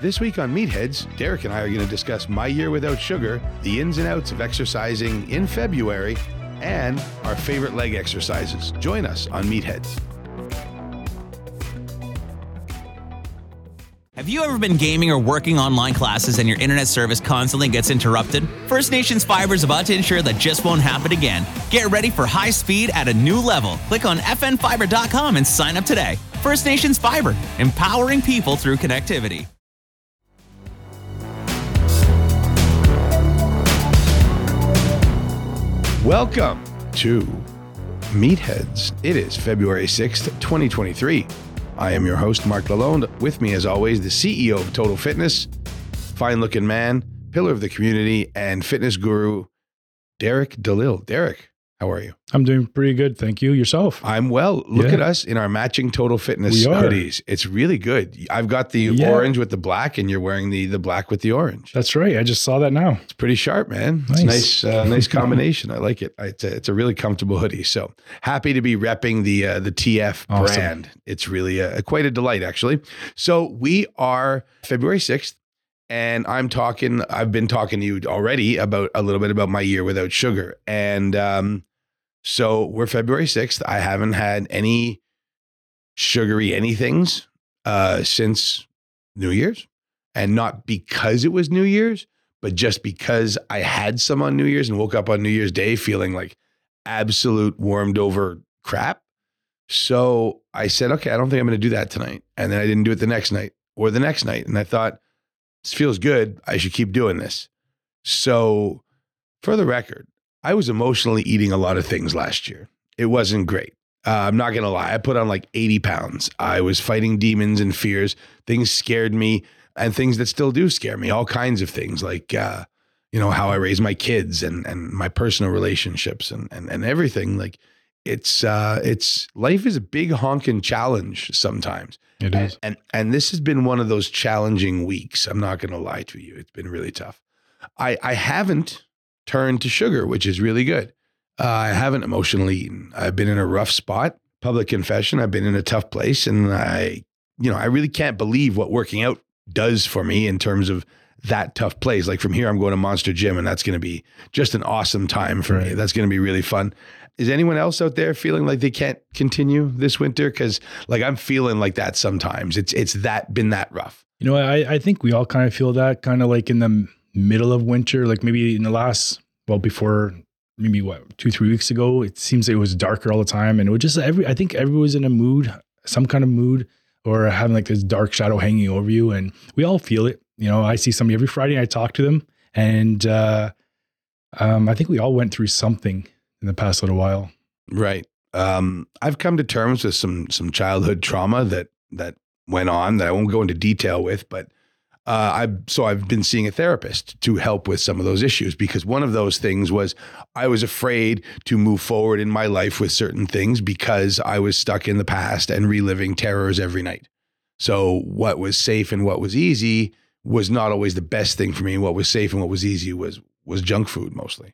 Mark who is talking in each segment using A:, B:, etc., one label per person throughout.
A: This week on Meatheads, Derek and I are going to discuss my year without sugar, the ins and outs of exercising in February, and our favorite leg exercises. Join us on Meatheads.
B: Have you ever been gaming or working online classes and your internet service constantly gets interrupted? First Nations Fiber is about to ensure that just won't happen again. Get ready for high speed at a new level. Click on fnfiber.com and sign up today. First Nations Fiber, empowering people through connectivity.
A: Welcome to Meatheads. It is February 6th, 2023. I am your host, Mark Lalonde. With me, as always, the CEO of Total Fitness, fine looking man, pillar of the community, and fitness guru, Derek DeLille. Derek, how are you?
C: I'm doing pretty good. Thank you. Yourself?
A: I'm well. Look
C: Yeah.
A: at us in our matching Total Fitness hoodies. It's really good. I've got the
C: Yeah.
A: orange with the black, and you're wearing the the black with the orange.
C: That's right. I just saw that now.
A: It's pretty sharp, man. It's
C: Nice.
A: nice, uh, nice combination. I like it. It's a, it's a really comfortable hoodie. So happy to be repping the uh, the TF
C: Awesome.
A: brand. It's really a, quite a delight, actually. So we are February sixth, and I'm talking. I've been talking to you already about a little bit about my year without sugar, and um, so we're February sixth. I haven't had any sugary anythings uh, since New Year's, and not because it was New Year's but just because I had some on New Year's and woke up on New Year's Day feeling like absolute warmed over crap. So I said, okay, I don't think I'm going to do that tonight. And then I didn't do it the next night or the next night. And I thought, this feels good. I should keep doing this. So for the record, I was emotionally eating a lot of things last year. It wasn't great. Uh, I'm not going to lie. I put on like 80 pounds. I was fighting demons and fears. Things scared me and things that still do scare me, all kinds of things like, uh, you know, how I raise my kids and, and my personal relationships and, and, and everything. Like it's, uh, it's life is a big honking challenge sometimes.
C: It is.
A: And, and, and this has been one of those challenging weeks. I'm not going to lie to you. It's been really tough. I, I haven't turned to sugar, which is really good. Uh, I haven't emotionally eaten. I've been in a rough spot. Public confession. I've been in a tough place, and I, you know, I really can't believe what working out does for me in terms of that tough place. Like from here, I'm going to Monster Gym, and that's going to be just an awesome time for me. That's going to be really fun. Is anyone else out there feeling like they can't continue this winter? Because like I'm feeling like that sometimes. It's it's that been that rough.
C: You know, I, I think we all kind of feel that kind of like in the middle of winter, like maybe in the last, well, before maybe what, two, three weeks ago, it seems like it was darker all the time. And it was just every, I think everyone was in a mood, some kind of mood or having like this dark shadow hanging over you. And we all feel it. You know, I see somebody every Friday, I talk to them. And uh, um, I think we all went through something in the past little while.
A: Right. Um, I've come to terms with some some childhood trauma that that went on that I won't go into detail with, but uh, I so I've been seeing a therapist to help with some of those issues because one of those things was I was afraid to move forward in my life with certain things because I was stuck in the past and reliving terrors every night. So what was safe and what was easy was not always the best thing for me. What was safe and what was easy was was junk food mostly,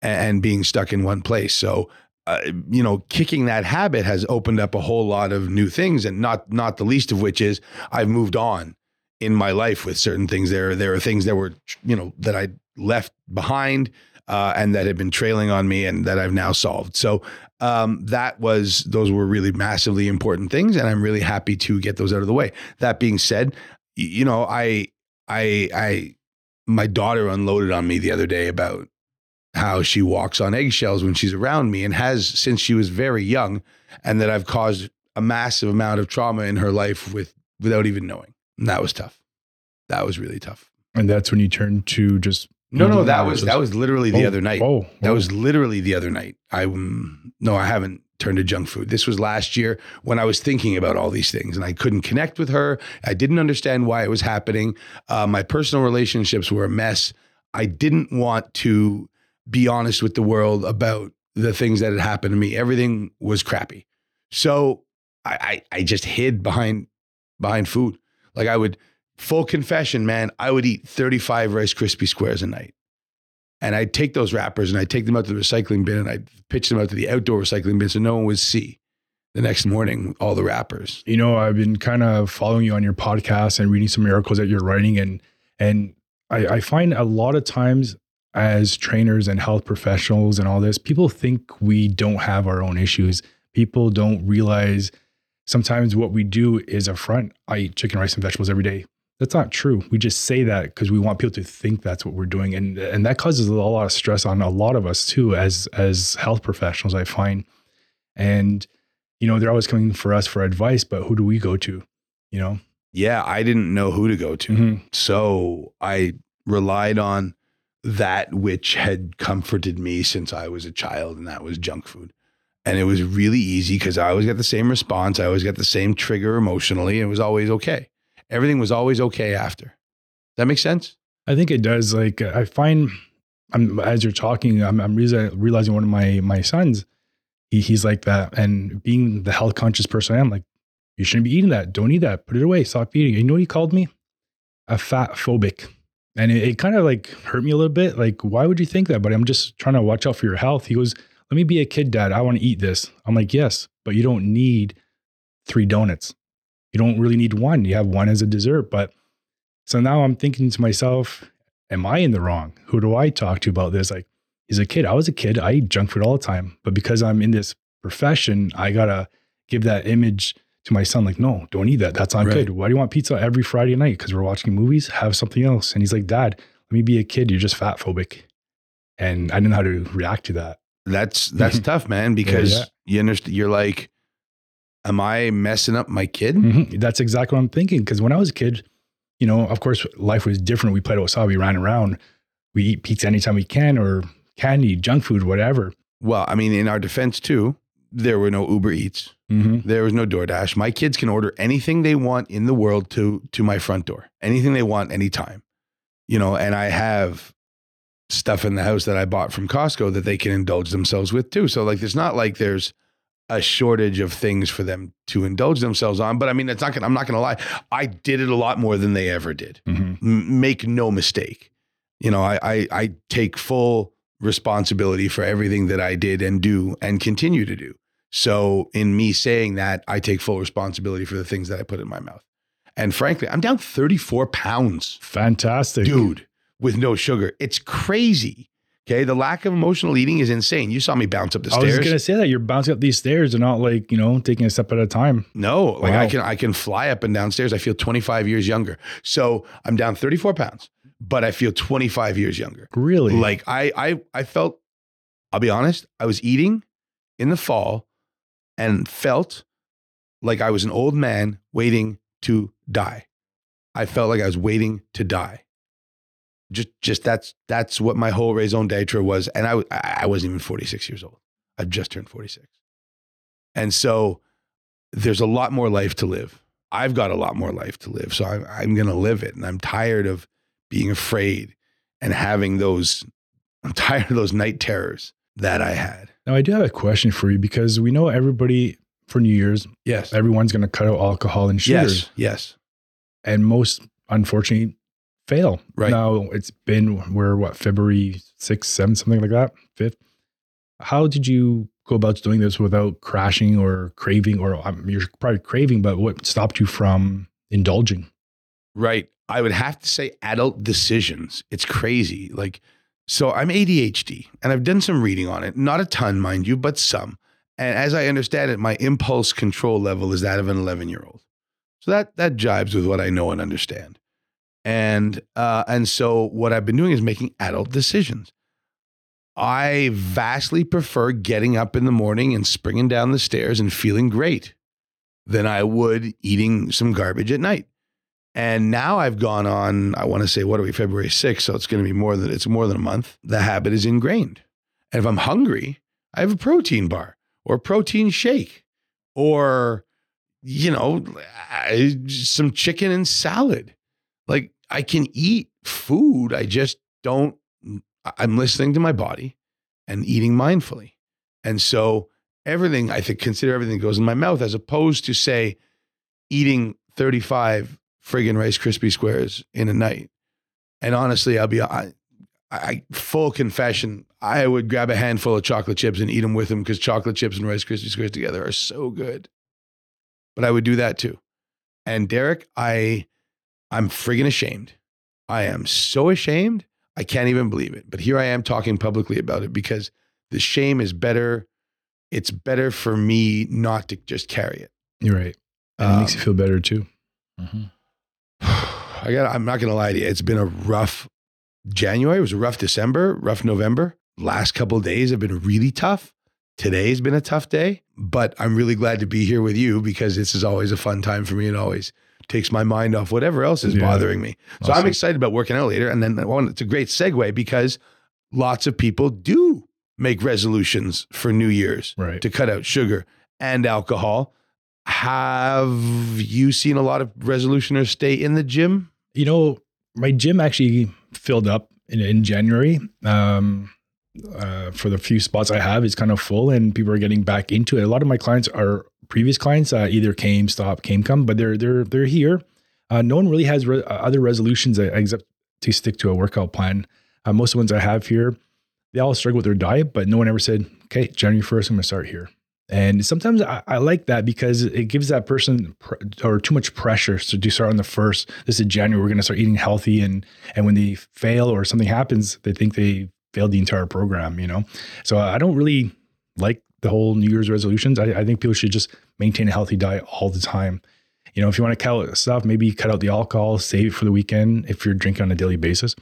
A: and being stuck in one place. So uh, you know, kicking that habit has opened up a whole lot of new things, and not not the least of which is I've moved on in my life with certain things. There there are things that were you know that I left behind uh, and that had been trailing on me, and that I've now solved. So um, that was those were really massively important things, and I'm really happy to get those out of the way. That being said, you know, I I I my daughter unloaded on me the other day about how she walks on eggshells when she's around me and has since she was very young and that I've caused a massive amount of trauma in her life with without even knowing. And that was tough. That was really tough.
C: And that's when you turn to just
A: No, no, that was that was literally the
C: Oh,
A: other night.
C: Oh,
A: That
C: oh.
A: was literally the other night. I um, no, I haven't turned to junk food. This was last year when I was thinking about all these things and I couldn't connect with her. I didn't understand why it was happening. Uh, my personal relationships were a mess. I didn't want to be honest with the world about the things that had happened to me. Everything was crappy. So I, I, I just hid behind behind food. Like I would full confession, man, I would eat 35 Rice Krispie squares a night. And I'd take those wrappers and I'd take them out to the recycling bin and I'd pitch them out to the outdoor recycling bin so no one would see. the next morning, all the wrappers.
C: You know, I've been kind of following you on your podcast and reading some articles that you're writing, and and I, I find a lot of times as trainers and health professionals and all this, people think we don't have our own issues. People don't realize sometimes what we do is a front. I eat chicken, rice, and vegetables every day. That's not true. We just say that because we want people to think that's what we're doing, and and that causes a lot of stress on a lot of us too, as as health professionals. I find, and you know, they're always coming for us for advice, but who do we go to? You know,
A: Yeah, I didn't know who to go to.
C: Mhm.
A: So I relied on that which had comforted me since I was a child, and that was junk food. And it was really easy because I always got the same response. I always got the same trigger emotionally. And it was always okay. Everything was always okay after. That makes sense?
C: I think it does. Like I find, I'm as you're talking, I'm, I'm realizing one of my my sons, he, he's like that, and being the health conscious person I am, like you shouldn't be eating that. Don't eat that. Put it away. Stop eating. You know what he called me? A fat phobic. And it, it kind of like hurt me a little bit. Like, why would you think that? But I'm just trying to watch out for your health. He goes, Let me be a kid, dad. I want to eat this. I'm like, Yes, but you don't need three donuts. You don't really need one. You have one as a dessert. But so now I'm thinking to myself, Am I in the wrong? Who do I talk to about this? Like, he's a kid. I was a kid. I eat junk food all the time. But because I'm in this profession, I got to give that image to my son like, no, don't eat that. That's not
A: Right.
C: good. Why do you want pizza every Friday night? Because we're watching movies. Have something else. And he's like, Dad, let me be a kid. You're just fat phobic. And I didn't know how to react to that.
A: That's that's tough, man, because
C: yeah.
A: you understand you're like, Am I messing up my kid?
C: Mhm. That's exactly what I'm thinking. Because when I was a kid, you know, of course, life was different. We played outside. We ran around. We eat pizza anytime we can, or candy, junk food, whatever.
A: Well, I mean, in our defense too, there were no Uber Eats.
C: Mm-hmm.
A: There was no DoorDash. My kids can order anything they want in the world to to my front door. Anything they want anytime. You know, and I have stuff in the house that I bought from Costco that they can indulge themselves with too. So like it's not like there's a shortage of things for them to indulge themselves on, but I mean it's not gonna I'm not going to lie. I did it a lot more than they ever did.
C: Mm-hmm.
A: M- make no mistake. You know, I, I I take full responsibility for everything that I did and do and continue to do. So in me saying that, I take full responsibility for the things that I put in my mouth. And frankly, I'm down 34 pounds,
C: Fantastic.
A: dude, with no sugar. It's crazy. Okay. The lack of emotional eating is insane. You saw me bounce up the stairs.
C: I was going to say that you're bouncing up these stairs and not like, you know, taking a step at a time.
A: No, like I can I can fly up and downstairs. I feel 25 years younger. So I'm down 34 pounds, but I feel 25 years younger.
C: Really?
A: Like I I I felt, I'll be honest, I was eating in the fall and felt like I was an old man waiting to die. I felt like I was waiting to die. Just just that's that's what my whole raison d'etre was. And i i wasn't even 46 years old. I just turned 46. And so there's a lot more life to live. I've got a lot more life to live. So I'm, I'm going to live it. And I'm tired of being afraid and having those, I'm tired of those night terrors that I had.
C: now, I do have a question for you because we know everybody for New Year's,
A: Yes.
C: everyone's going to cut out alcohol and sugars.
A: Yes. Yes.
C: And most, unfortunately, fail.
A: Right.
C: Now, it's been, we're what, February 6th, 7th, something like that, 5th. How did you go about doing this without crashing or craving? Or um, you're probably craving, but what stopped you from indulging?
A: Right. I would have to say adult decisions. It's crazy. Like, so I'm ADHD and I've done some reading on it. Not a ton, mind you, but some. And as I understand it, my impulse control level is that of an 11 year old. So that that jibes with what I know and understand. And uh, and so what I've been doing is making adult decisions. I vastly prefer getting up in the morning and springing down the stairs and feeling great than I would eating some garbage at night. And now I've gone on, I want to say, what are we, February 6th? So it's going to be more than, it's more than a month. The habit is ingrained. And if I'm hungry, I have a protein bar or a protein shake or, you know, some chicken and salad. Like I can eat food. I just don't, I'm listening to my body and eating mindfully. And so everything, I think, consider everything goes in my mouth as opposed to, say, eating 35 friggin' Rice Krispie squares in a night. And honestly, I'll be I, I full confession. I would grab a handful of chocolate chips and eat them with them because chocolate chips and Rice Krispie squares together are so good. But I would do that too. And Derek, I I'm friggin' ashamed. I am so ashamed. I can't even believe it. But here I am talking publicly about it because the shame is better. It's better for me not to just carry it.
C: You're right. And it makes you
A: Um,
C: feel better too. Mm-hmm.
A: I got I'm not gonna lie to you. It's been a rough January. It was a rough December, rough November. Last couple of days have been really tough. Today's been a tough day, but I'm really glad to be here with you because this is always a fun time for me and always takes my mind off whatever else is
C: Yeah.
A: bothering me. So I'm excited about working out later. And then one, it's a great segue because lots of people do make resolutions for New Year's
C: Right.
A: to cut out sugar and alcohol. Have you seen a lot of resolutioners stay in the gym?
C: You know, my gym actually filled up in, in January. Um, uh, for the few spots I have, it's kind of full, and people are getting back into it. A lot of my clients are previous clients, uh, either came, come, but they're they're they're here. Uh, no one really has re- uh, other resolutions except to stick to a workout plan. Uh, most of the ones I have here, they all struggle with their diet, but no one ever said, "Okay, January first, I'm going to start here." And sometimes I, I like that because it gives that person pr- or too much pressure to do start on the first. This is January. We're going to start eating healthy, and and when they fail or something happens, they think they failed the entire program. You know, so I don't really like the whole New Year's resolutions. I, I think people should just maintain a healthy diet all the time. You know, if you want to cut out stuff, maybe cut out the alcohol, save it for the weekend if you're drinking on a daily basis.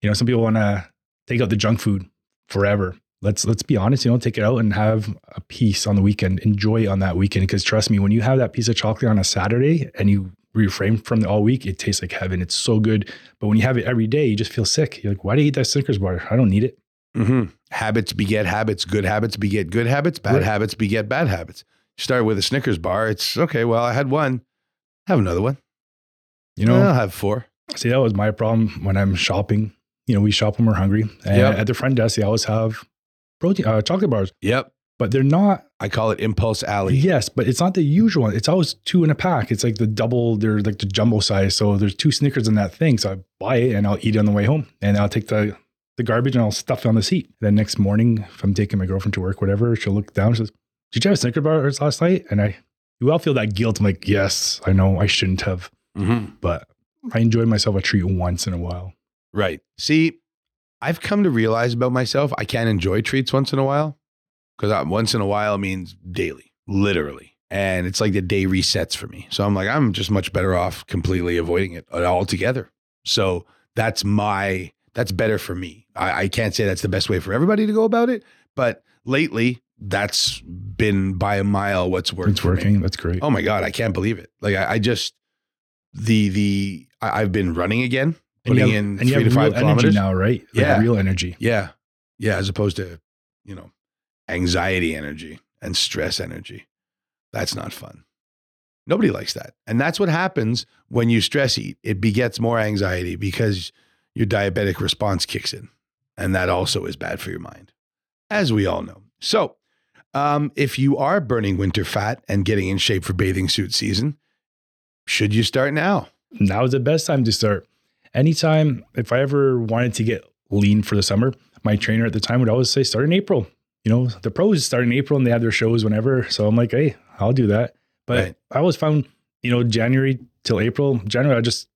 C: You know, some people want to take out the junk food forever. Let's let's be honest, you know, take it out and have a piece on the weekend. Enjoy on that weekend. Because trust me, when you have that piece of chocolate on a Saturday and you refrain from it all week, it tastes like heaven. It's so good. But when you have it every day, you just feel sick. You're like, why do you eat that Snickers bar? I don't need it.
A: Mm-hmm. Habits beget habits. Good habits beget good habits. Bad
C: Right.
A: habits beget bad habits. You start with a Snickers bar. It's okay. Well, I had one. Have another one.
C: You know,
A: I'll have four.
C: See, that was my problem when I'm shopping. You know, we shop when we're hungry. And
A: Yep.
C: at the front desk, they always have protein uh, chocolate bars,
A: Yep.
C: but they're not.
A: I call it impulse alley.
C: Yes, but it's not the usual one. It's always two in a pack. It's like the double. They're like the jumbo size. So there's two Snickers in that thing. So I buy it and I'll eat it on the way home, and I'll take the the garbage and I'll stuff it on the seat. Then next morning, if I'm taking my girlfriend to work, whatever, she'll look down. She says, "Did you have a Snicker bar last night?" And I, you all feel that guilt. I'm like, "Yes, I know I shouldn't have,
A: Mm-hmm.
C: but I enjoyed myself a treat once in a while."
A: Right. See, I've come to realize about myself, I can't enjoy treats once in a while because once in a while means daily, literally. And it's like the day resets for me. So I'm like, I'm just much better off completely avoiding it altogether. So that's my, that's better for me. I, I can't say that's the best way for everybody to go about it, but lately that's been by a mile what's worked.
C: It's
A: me.
C: working. That's great.
A: Oh my God, I can't believe it. Like I, I just, the, the, I, I've been running again,
C: And
A: putting
C: have-
A: in
C: and
A: three
C: have
A: to five kilometers.
C: now, right? Like
A: Yeah.
C: real energy.
A: Yeah. Yeah. As opposed to, you know, anxiety energy and stress energy. That's not fun. Nobody likes that. And that's what happens when you stress eat. It begets more anxiety because your diabetic response kicks in. And that also is bad for your mind, as we all know. So, um, if you are burning winter fat and getting in shape for bathing suit season, should you start now?
C: Now is the best time to start. Anytime, if I ever wanted to get lean for the summer, my trainer at the time would always say, start in April. You know, the pros start in April and they have their shows whenever. So I'm like, hey, I'll do that. But
A: Right.
C: I always found, you know, January till April, January, I just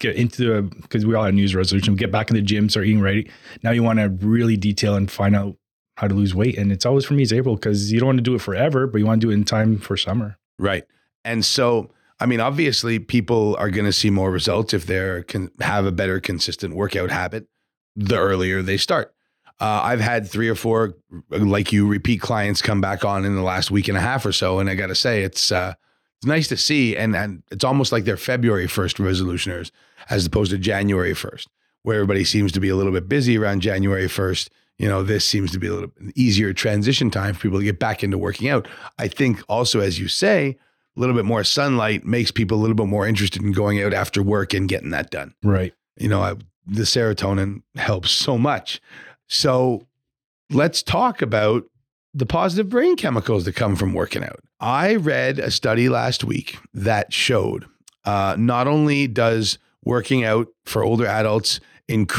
C: get into because we all had New Year's resolution, get back in the gym, start eating right. Now you want to really detail and find out how to lose weight. And it's always for me, it's April because you don't want to do it forever, but you want to do it in time for summer.
A: Right. And so, I mean, obviously, people are going to see more results if they can have a better consistent workout habit the earlier they start. Uh, I've had three or four, like you, repeat clients come back on in the last week and a half or so, and I got to say, it's uh, it's nice to see, and and it's almost like they're February first resolutioners as opposed to January first, where everybody seems to be a little bit busy around January first. You know, this seems to be a little bit easier transition time for people to get back into working out. I think also, as you say, a little bit more sunlight makes people a little bit more interested in going out after work and getting that done.
C: Right.
A: You know, I, the serotonin helps so much. So let's talk about the positive brain chemicals that come from working out. I read a study last week that showed uh, not only does working out for older adults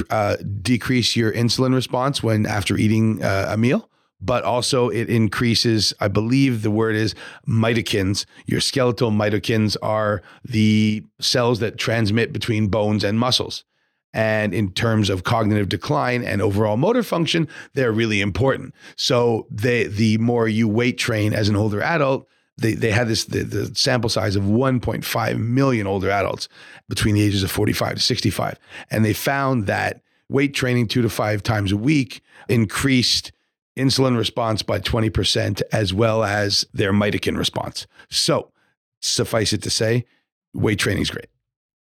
A: uh, decrease your insulin response when after eating uh, a meal. But also, it increases, I believe the word is mitokines. Your skeletal mitokines are the cells that transmit between bones and muscles. And in terms of cognitive decline and overall motor function, they're really important. So they, the more you weight train as an older adult, they, they had this the, the sample size of 1.5 million older adults between the ages of 45 to 65. And they found that weight training two to five times a week increased insulin response by 20%, as well as their mitokin response. So suffice it to say, weight training is great.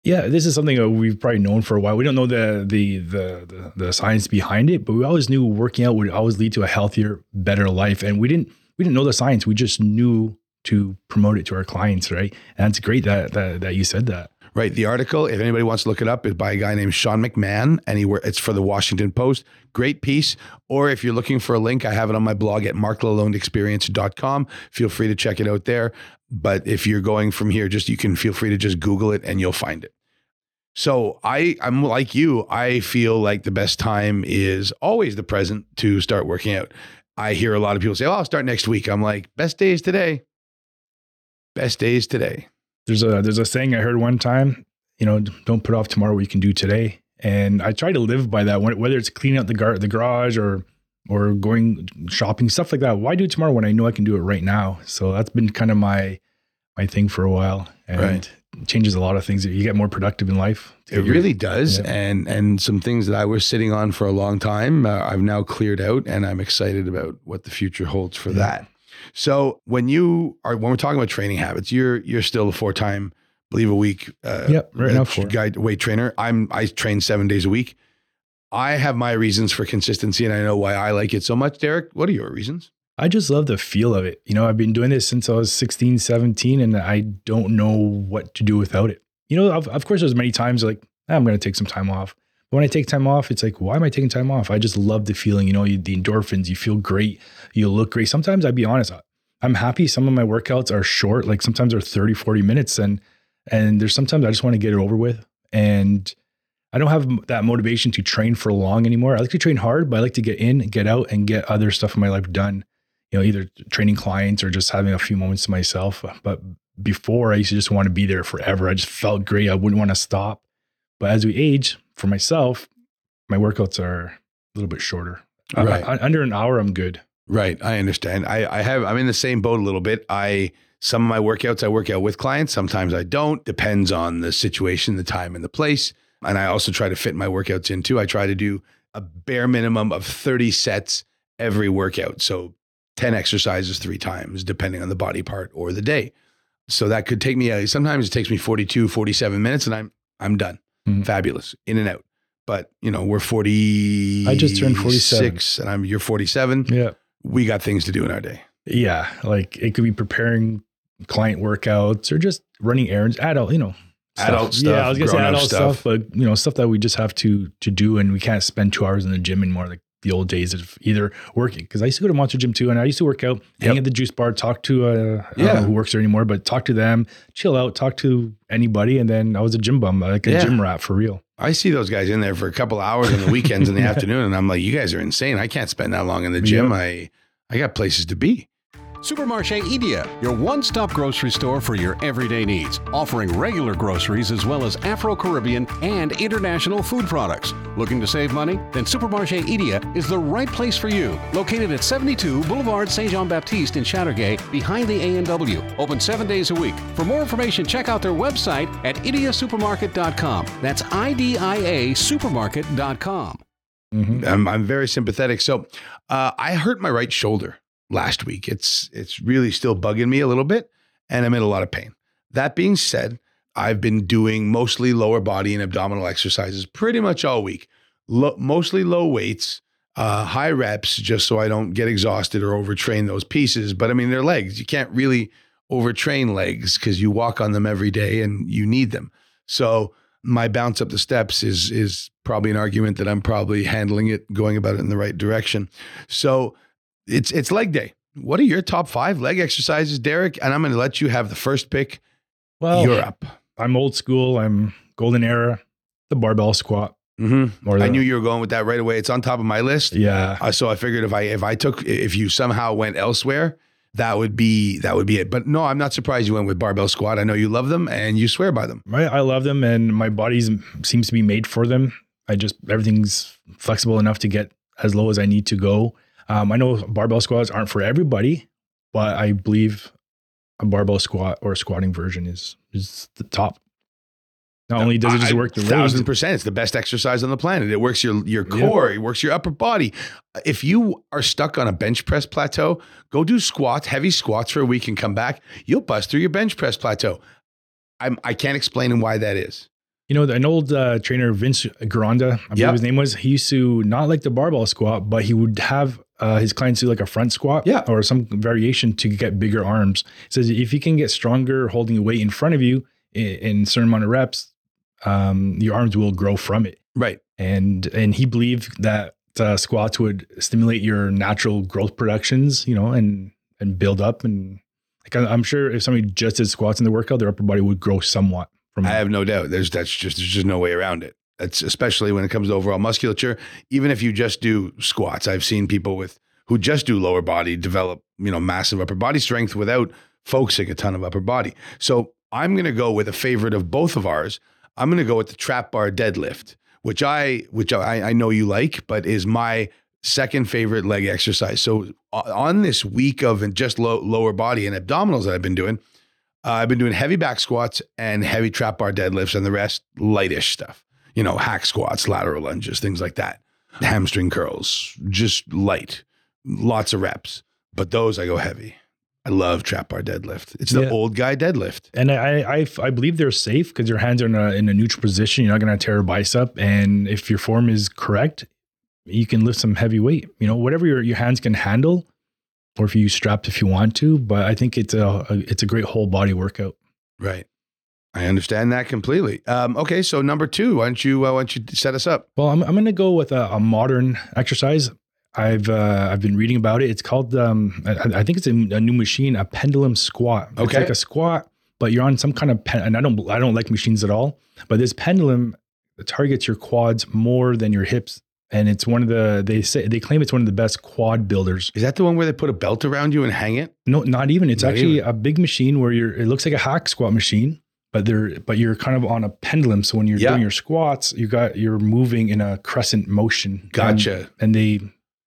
C: Yeah, this is something that we've probably known for a while. We don't know the, the the the the science behind it, but we always knew working out would always lead to a healthier, better life. And we didn't we didn't know the science. We just knew to promote it to our clients, right? And it's great that that, that you said that.
A: Right. The article, if anybody wants to look it up, is by a guy named Sean McMahon, and he it's for the Washington Post. Great piece. Or if you're looking for a link, I have it on my blog at marklalondeexperience.com. Feel free to check it out there. But if you're going from here, just you can feel free to just Google it and you'll find it. So I, I'm like you. I feel like the best time is always the present to start working out. I hear a lot of people say, "Oh, I'll start next week." I'm like, "Best day is today." Best day is today.
C: There's a there's a saying I heard one time, you know, don't put off tomorrow what you can do today. And I try to live by that. Whether it's cleaning out the gar- the garage or or going shopping, stuff like that. Why do it tomorrow when I know I can do it right now? So that's been kind of my my thing for a while, and right. changes a lot of things. You get more productive in life.
A: It really does, yeah. and and some things that I was sitting on for a long time, uh, I've now cleared out, and I'm excited about what the future holds for yeah. that. So when you are when we're talking about training habits, you're you're still a four time believe a week.
C: Uh, yep, right now four.
A: Guy, weight trainer. I'm I train seven days a week. I have my reasons for consistency, and I know why I like it so much. Derek, what are your reasons?
C: I just love the feel of it. You know, I've been doing this since I was 16, 17, and I don't know what to do without it. You know, of, of course, there's many times like, ah, I'm going to take some time off. But when I take time off, it's like, why am I taking time off? I just love the feeling, you know, you, the endorphins, you feel great, you look great. Sometimes I'd be honest, I'm happy. Some of my workouts are short, like sometimes they're 30, 40 minutes. And, and there's sometimes I just want to get it over with. And I don't have that motivation to train for long anymore. I like to train hard, but I like to get in, get out, and get other stuff in my life done. You know, either training clients or just having a few moments to myself. But before, I used to just want to be there forever. I just felt great. I wouldn't want to stop. But as we age, for myself, my workouts are a little bit shorter. Right. Uh, under an hour, I'm good.
A: Right. I understand. I, I have, I'm in the same boat a little bit. I, some of my workouts I work out with clients. Sometimes I don't. Depends on the situation, the time, and the place. And I also try to fit my workouts in too. I try to do a bare minimum of 30 sets every workout. So 10 exercises three times, depending on the body part or the day. So that could take me, uh, sometimes it takes me 42, 47 minutes and I'm, I'm done. Mm-hmm. Fabulous. In and out. But you know, we're 40.
C: I just turned 47
A: and I'm, you're 47.
C: Yeah
A: we got things to do in our day.
C: Yeah. Like it could be preparing client workouts or just running errands, adult, you know,
A: stuff. adult stuff.
C: Yeah, I was gonna say adult stuff. stuff. but you know, stuff that we just have to to do and we can't spend two hours in the gym anymore. Like the old days of either working because I used to go to Monster Gym too, and I used to work out, yep. hang at the juice bar, talk to uh, yeah. who works there anymore, but talk to them, chill out, talk to anybody, and then I was a gym bum, like a yeah. gym rat for real.
A: I see those guys in there for a couple hours on the weekends in the afternoon, and I'm like, you guys are insane. I can't spend that long in the gym. Yep. I I got places to be.
D: Supermarché Idia, your one stop grocery store for your everyday needs, offering regular groceries as well as Afro Caribbean and international food products. Looking to save money? Then Supermarché Idia is the right place for you. Located at 72 Boulevard Saint Jean Baptiste in Chateauguay, behind the A&W. Open seven days a week. For more information, check out their website at idiasupermarket.com. That's I D I A supermarket.com.
A: Mm-hmm. I'm, I'm very sympathetic. So uh, I hurt my right shoulder last week. It's it's really still bugging me a little bit, and I'm in a lot of pain. That being said, I've been doing mostly lower body and abdominal exercises pretty much all week. Lo- mostly low weights, uh, high reps, just so I don't get exhausted or overtrain those pieces. But I mean, they're legs. You can't really overtrain legs because you walk on them every day and you need them. So my bounce up the steps is is probably an argument that I'm probably handling it, going about it in the right direction. So it's it's leg day. What are your top five leg exercises, Derek? And I'm going to let you have the first pick.
C: Well,
A: you're up.
C: I'm old school. I'm golden era. The barbell squat.
A: Mm-hmm.
C: Or
A: I knew you were going with that right away. It's on top of my list.
C: Yeah.
A: Uh, so I figured if I if I took if you somehow went elsewhere, that would be that would be it. But no, I'm not surprised you went with barbell squat. I know you love them and you swear by them.
C: Right. I love them and my body seems to be made for them. I just, everything's flexible enough to get as low as I need to go. Um, I know barbell squats aren't for everybody, but I believe a barbell squat or a squatting version is, is the top. Not only does it just work the
A: thousand
C: legs,
A: percent. It's the best exercise on the planet. It works your your
C: Yeah.
A: core. It works your upper body. If you are stuck on a bench press plateau, go do squats, heavy squats for a week, and come back. You'll bust through your bench press plateau. I'm I can't explain why that is.
C: you know, an old uh, trainer, Vince Gironda, I believe
A: Yep.
C: his name was, he used to not like the barbell squat, but he would have uh, his clients do like a front squat
A: Yeah.
C: or some variation to get bigger arms. He says if you can get stronger holding a weight in front of you in, in certain amount of reps, um, your arms will grow from it.
A: Right.
C: And and he believed that uh, squats would stimulate your natural growth productions, you know, and and build up. And like I'm sure if somebody just did squats in the workout, their upper body would grow somewhat from
A: I have no doubt. There's that's just there's just no way around it. That's especially when it comes to overall musculature. Even if you just do squats, I've seen people with who just do lower body develop you know massive upper body strength without focusing a ton of upper body. So I'm going to go with a favorite of both of ours. I'm going to go with the trap bar deadlift, which I which I, I know you like, but is my second favorite leg exercise. So on this week of just low, lower body and abdominals that I've been doing, uh, I've been doing heavy back squats and heavy trap bar deadlifts, and the rest lightish stuff. You know, hack squats, lateral lunges, things like that. Hamstring curls, just light, lots of reps. But those I go heavy. I love trap bar deadlift. It's the
C: Yeah.
A: old guy deadlift.
C: And I, I, I believe they're safe because your hands are in a, in a neutral position. You're not going to tear a bicep. And if your form is correct, you can lift some heavy weight, you know, whatever your, your hands can handle, or if you use straps if you want to. But I think it's a, a it's a great whole body workout.
A: Right. I understand that completely. Um, okay, so number two, why don't you uh, why don't you set us up?
C: Well, I'm, I'm going to go with a, a modern exercise. I've uh, I've been reading about it. It's called um, I, I think it's a, a new machine, a pendulum squat. It's
A: Okay.
C: like a squat, but you're on some kind of pen. And I don't I don't like machines at all. But this pendulum targets your quads more than your hips, and it's one of the they say they claim it's one of the best quad builders.
A: Is that the one where they put a belt around you and hang it?
C: No, not even. It's
A: Not
C: actually
A: even.
C: a big machine where you're. It looks like a hack squat machine, but they're but you're kind of on a pendulum. So when you're
A: Yeah.
C: doing your squats, you got you're moving in a crescent motion.
A: Gotcha.
C: And, and they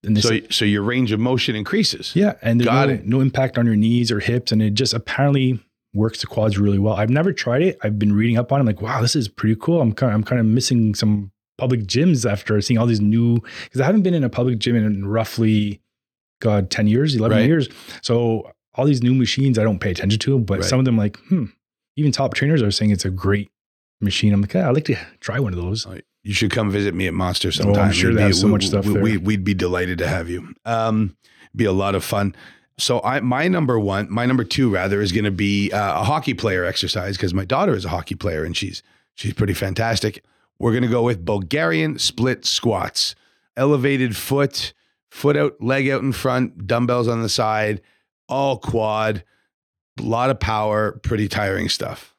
C: and they
A: So
C: say,
A: so your range of motion increases.
C: yeah, and there's
A: Got
C: no,
A: it.
C: no impact on your knees or hips, and it just apparently works the quads really well. I've never tried it. I've been reading up on it. I'm like, wow, this is pretty cool. I'm kind of, I'm kind of missing some public gyms after seeing all these new because I haven't been in a public gym in roughly God ten years, eleven
A: Right.
C: years. So all these new machines I don't pay attention to, but
A: Right.
C: some of them like, hmm. Even top trainers are saying it's a great machine. I'm like, yeah, I'd like to try one of those.
A: You should come visit me at Monster sometime.
C: Oh, sure
A: It'd
C: they have so
A: we-
C: much stuff
A: we,
C: there.
A: We, would be delighted to have you. Um, be a lot of fun. So I, my number one, my number two rather, is going to be uh, a hockey player exercise because my daughter is a hockey player and she's she's pretty fantastic. We're going to go with Bulgarian split squats, elevated foot, foot out, leg out in front, dumbbells on the side, all quad, a lot of power, pretty tiring stuff.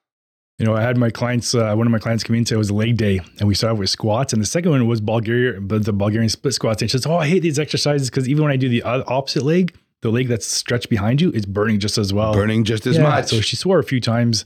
C: You know, I had my clients, uh, one of my clients come in and say it was a leg day, and we started with squats, and the second one was Bulgaria, but the Bulgarian split squats. And she says, "Oh, I hate these exercises because even when I do the opposite leg, the leg that's stretched behind you is burning just as well,
A: Burning just as
C: Yeah,
A: much.
C: So she swore a few times.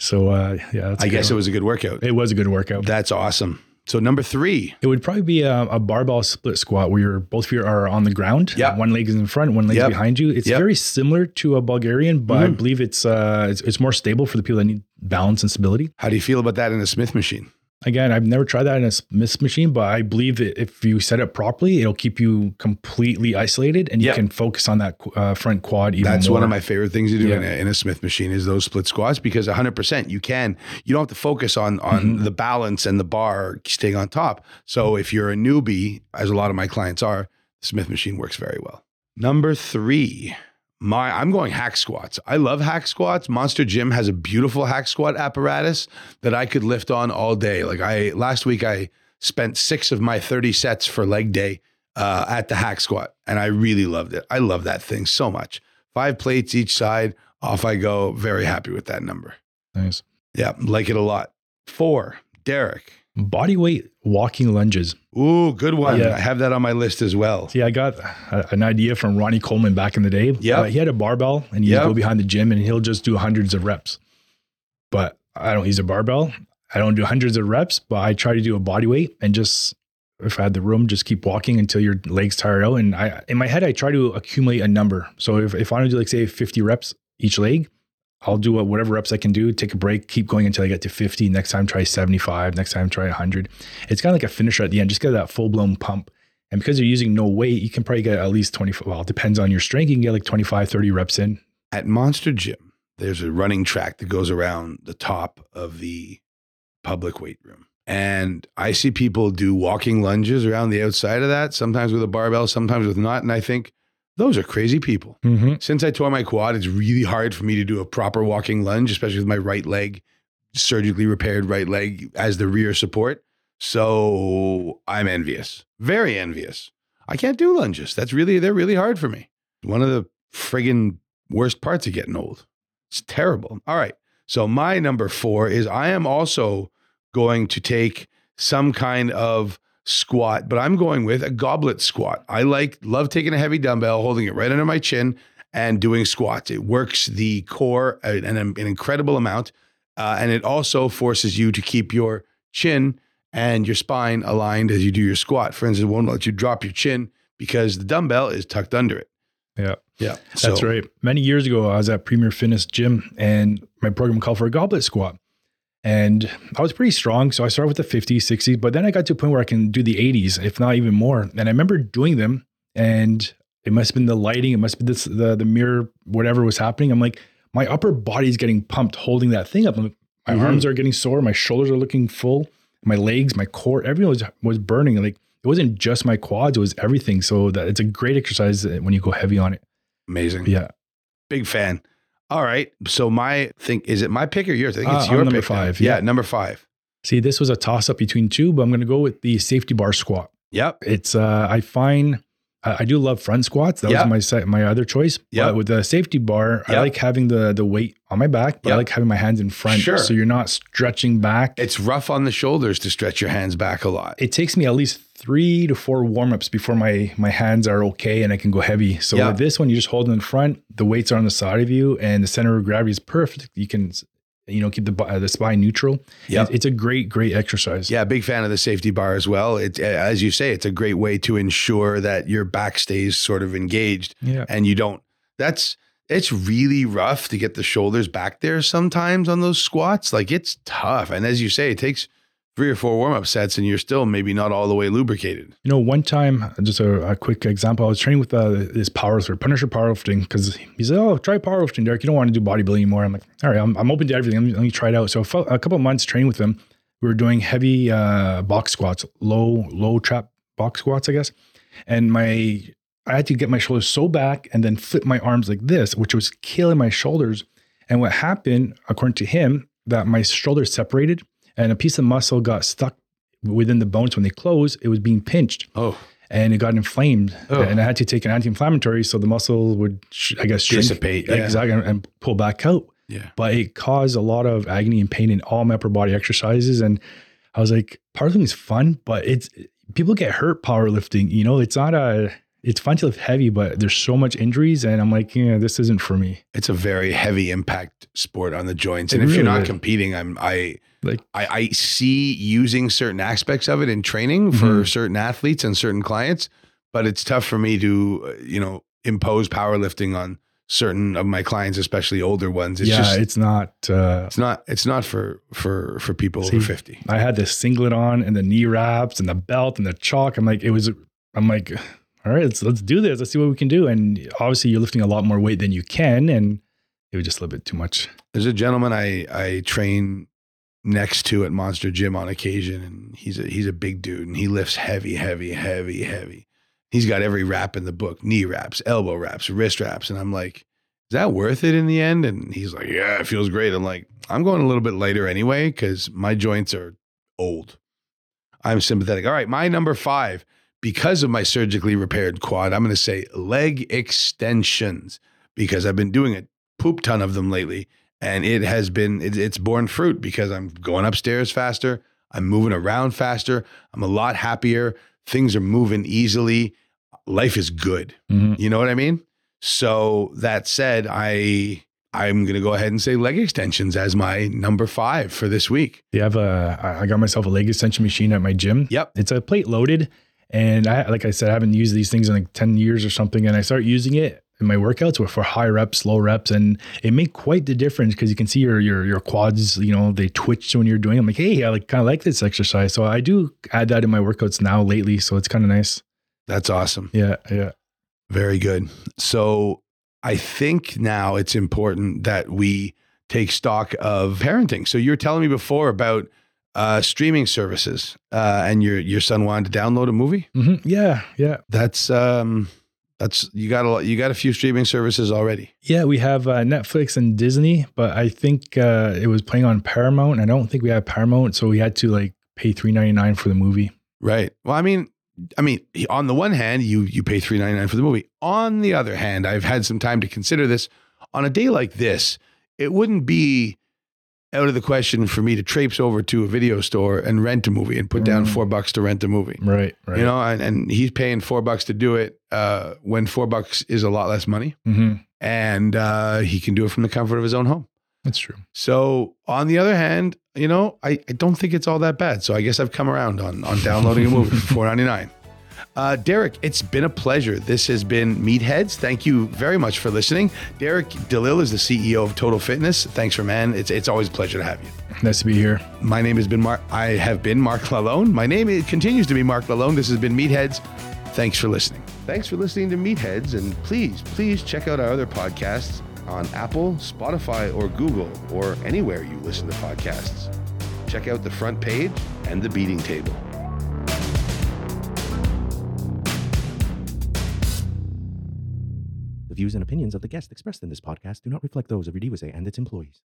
C: So uh, yeah, that's
A: I guess it was a good workout.
C: it was a good workout.
A: That's awesome. So number three,
C: It would probably be a, a barbell split squat where you're both of you are on the ground.
A: Yep.
C: One leg is in front, one leg
A: Yep.
C: behind you. It's
A: Yep.
C: very similar to a Bulgarian, but I
A: Mhm.
C: believe it's, uh, it's it's more stable for the people that need balance and stability.
A: how do you feel about that in a Smith machine?
C: Again, I've never tried that in a Smith machine, but I believe that if you set it properly, it'll keep you completely isolated and you
A: Yep.
C: can focus on that uh, front quad even
A: That's
C: more.
A: one of my favorite things to do in, a, in a Smith machine is those split squats because 100% you can you don't have to focus on on
C: Mhm.
A: the balance and the bar staying on top. So if you're a newbie, as a lot of my clients are, Smith machine works very well. Number 3, my I'm going hack squats. I love hack squats. Monster Gym has a beautiful hack squat apparatus that I could lift on all day. Like I last week I spent 6 of my 30 sets for leg day uh, at the hack squat, and I really loved it. I love that thing so much. Five plates each side, off I go. Very happy with that number.
C: Nice.
A: Yeah, like it a lot. Four, Derek.
C: Body weight walking lunges.
A: Ooh, good one.
C: Yeah.
A: I have that on my list as well.
C: See, I got a, an idea from Ronnie Coleman back in the day.
A: Yeah.
C: Uh, he had a barbell and he'd
A: Yep.
C: go behind the gym and he'll just do hundreds of reps. But I don't use a barbell. I don't do hundreds of reps, but I try to do a body weight and just, if I had the room, just keep walking until your legs tire out. And I, in my head, I try to accumulate a number. So if, if I want to do like say 50 reps each leg, I'll do whatever reps I can do, take a break, keep going until I get to 50. Next time, try 75. Next time, try 100. It's kind of like a finisher at the end, just get that full blown pump. And because you're using no weight, you can probably get at least 20. Well, it depends on your strength. You can get like 25, 30 reps in.
A: At Monster Gym, there's a running track that goes around the top of the public weight room. And I see people do walking lunges around the outside of that, sometimes with a barbell, sometimes with not. And I think those are crazy people.
C: Mm-hmm.
A: Since I tore my quad, it's really hard for me to do a proper walking lunge, especially with my right leg, surgically repaired right leg as the rear support. So I'm envious, very envious. I can't do lunges. That's really, they're really hard for me. One of the friggin' worst parts of getting old. It's terrible. All right. So my number four is I am also going to take some kind of squat, but I'm going with a goblet squat. I like love taking a heavy dumbbell, holding it right under my chin, and doing squats. It works the core an, an, an incredible amount, uh, and it also forces you to keep your chin and your spine aligned as you do your squat. For instance, it won't let you drop your chin because the dumbbell is tucked under it.
C: Yeah.
A: Yeah,
C: That's
A: So-
C: right. Many years ago, I was at Premier Fitness Gym and my program called for a goblet squat. And I was pretty strong. So I started with the 50s, 60s, but then I got to a point where I can do the 80s, if not even more. And I remember doing them and it must have been the lighting, it must have been this, the, the mirror, whatever was happening. I'm like, my upper body's getting pumped holding that thing up. Like, My
A: Mhm.
C: arms are getting sore, my shoulders are looking full, my legs, my core, everything was, was burning. Like it wasn't just my quads, it was everything. So that it's a great exercise when you go heavy on it.
A: amazing.
C: Yeah.
A: Big fan. All right. So my think is it my pick or yours? I think
C: Uh,
A: it's
C: I'm
A: your
C: number
A: pick
C: five,
A: Yeah,
C: yeah.
A: number five.
C: See, this was a toss up between two, but I'm going to go with the safety bar squat.
A: Yep.
C: It's uh, I find I do love front squats. That
A: Yeah.
C: was my my other choice.
A: Yeah.
C: With the safety bar, I like having the the weight on my back, but
A: Yeah.
C: I like having my hands in front,
A: Sure.
C: so you're not stretching back.
A: It's rough on the shoulders to stretch your hands back a lot.
C: it takes me at least three to four warm ups before my my hands are okay and I can go heavy. So
A: Yeah.
C: with this one, you just hold it in front. The weights are on the side of you, and the center of gravity is perfect. You can, you know, keep the uh, the spine neutral.
A: Yeah,
C: It- it's a great great exercise.
A: Yeah, big fan of the safety bar as well. It's as you say, it's a great way to ensure that your back stays sort of engaged
C: yeah.
A: and you don't. That's it's really rough to get the shoulders back there sometimes on those squats. Like it's tough, and as you say, it takes three or four warm up sets, and you're still maybe not all the way lubricated.
C: You know, one time, just a, a quick example, I was training with uh, this powerlifter, Punisher Powerlifting, because he said, Oh, try powerlifting, Derek. You don't want to do bodybuilding anymore. I'm like, All right, I'm, I'm open to everything. Let me, let me try it out. So, a couple months training with him, we were doing heavy uh, box squats, low, low trap box squats, I guess. And my, I had to get my shoulders so back and then flip my arms like this, which was killing my shoulders. And what happened, according to him, that my shoulders separated and a piece of muscle got stuck within the bones when they closed. It was being pinched
A: Oh,
C: and it got inflamed.
A: Oh.
C: And I had to take an anti-inflammatory so the muscle would, sh- I guess, shrink,
A: Dissipate, yeah.
C: exactly, and- and pull back out.
A: yeah.
C: But it caused a lot of agony and pain in all my upper body exercises. And I was like, powerlifting is fun, but it's people get hurt powerlifting. You know, it's not a. It's fun to lift heavy, but there's so much injuries, and I'm like, yeah, this isn't for me.
A: It's a very heavy impact sport on the joints,
C: It
A: and if you're not
C: is.
A: competing, I'm I.
C: Like-
A: I, I see using certain aspects of it in training for
C: Mhm.
A: certain athletes and certain clients, but it's tough for me to, uh, you know, impose powerlifting on certain of my clients, especially older ones. It's
C: yeah,
A: just
C: it's not. Uh,
A: it's not it's not for for for people
C: See,
A: over 50.
C: I had the singlet on and the knee wraps and the belt and the chalk. I'm like, it was. I'm like, all right, let's let's do this. Let's see what we can do. And obviously, you're lifting a lot more weight than you can, and it was just a little bit too much.
A: There's a gentleman I I train next to at Monster Gym on occasion, and he's a he's a big dude, and he lifts heavy, heavy, heavy, heavy. He's got every wrap in the book: knee wraps, elbow wraps, wrist wraps, and I'm like, is that worth it in the end? And he's like, yeah, it feels great. I'm like, I'm going a little bit lighter anyway because my joints are old. I'm sympathetic. All right, my number five. Because of my surgically repaired quad, I'm going to say leg extensions because I've been doing a poop ton of them lately and it has been it, it's borne fruit because I'm going upstairs faster. I'm moving around faster. I'm a lot happier. Things are moving easily. Life is good.
C: Mhm.
A: You know what I mean? So that said, I I'm gonna go ahead and say leg extensions as my number five for this week.
C: They have a. I I got myself a leg extension machine at my gym.
A: Yep.
C: It's a plate loaded, and I like I said, I haven't used these things in like ten years or something, and I start using it in my workouts with for high reps, low reps, and it made quite the difference because you can see your your your quads. You know, they twitch when you're doing. I'm like, hey, I like kind of like this exercise, so I do add that in my workouts now lately. So it's kind of nice.
A: That's awesome.
C: Yeah, yeah.
A: Very good. So I think now it's important that we take stock of parenting. So you were telling me before about uh, streaming services, uh, and your your son wanted to download a movie.
C: hmm Yeah, yeah.
A: That's um, that's you got a lot, you got a few streaming services already.
C: Yeah, we have uh, Netflix and Disney, but I think uh, it was playing on Paramount. I don't think we have Paramount, so we had to like pay three ninety nine for the movie.
A: Right. Well, I mean, I mean, on the one hand, you you pay three ninety nine for the movie. On the other hand, I've had some time to consider this. On a day like this, it wouldn't be out of the question for me to traipse over to a video store and rent a movie and put down
C: Mm.
A: four bucks to rent a movie.
C: Right, right.
A: You know, and, and he's paying four bucks to do it uh, when four bucks is a lot less money,
C: hmm
A: and uh, he can do it from the comfort of his own home.
C: That's true.
A: So on the other hand, you know, I, I don't think it's all that bad. So I guess I've come around on on downloading a movie for four ninety nine. Uh, Derek, it's been a pleasure. This has been Meatheads. Thank you very much for listening. Derek DeLille is the CEO of Total Fitness. Thanks for man. It's it's always a pleasure to have you.
C: Nice to be here.
A: My name has been Mark. I have been Mark Lalone. My name it continues to be Mark Lalone. This has been Meatheads. Thanks for listening. Thanks for listening to Meatheads, and please, please check out our other podcasts on Apple, Spotify, or Google, or anywhere you listen to podcasts. Check out the front page and the beating table.
E: The views and opinions of the guests expressed in this podcast do not reflect those of Redeewase and its employees.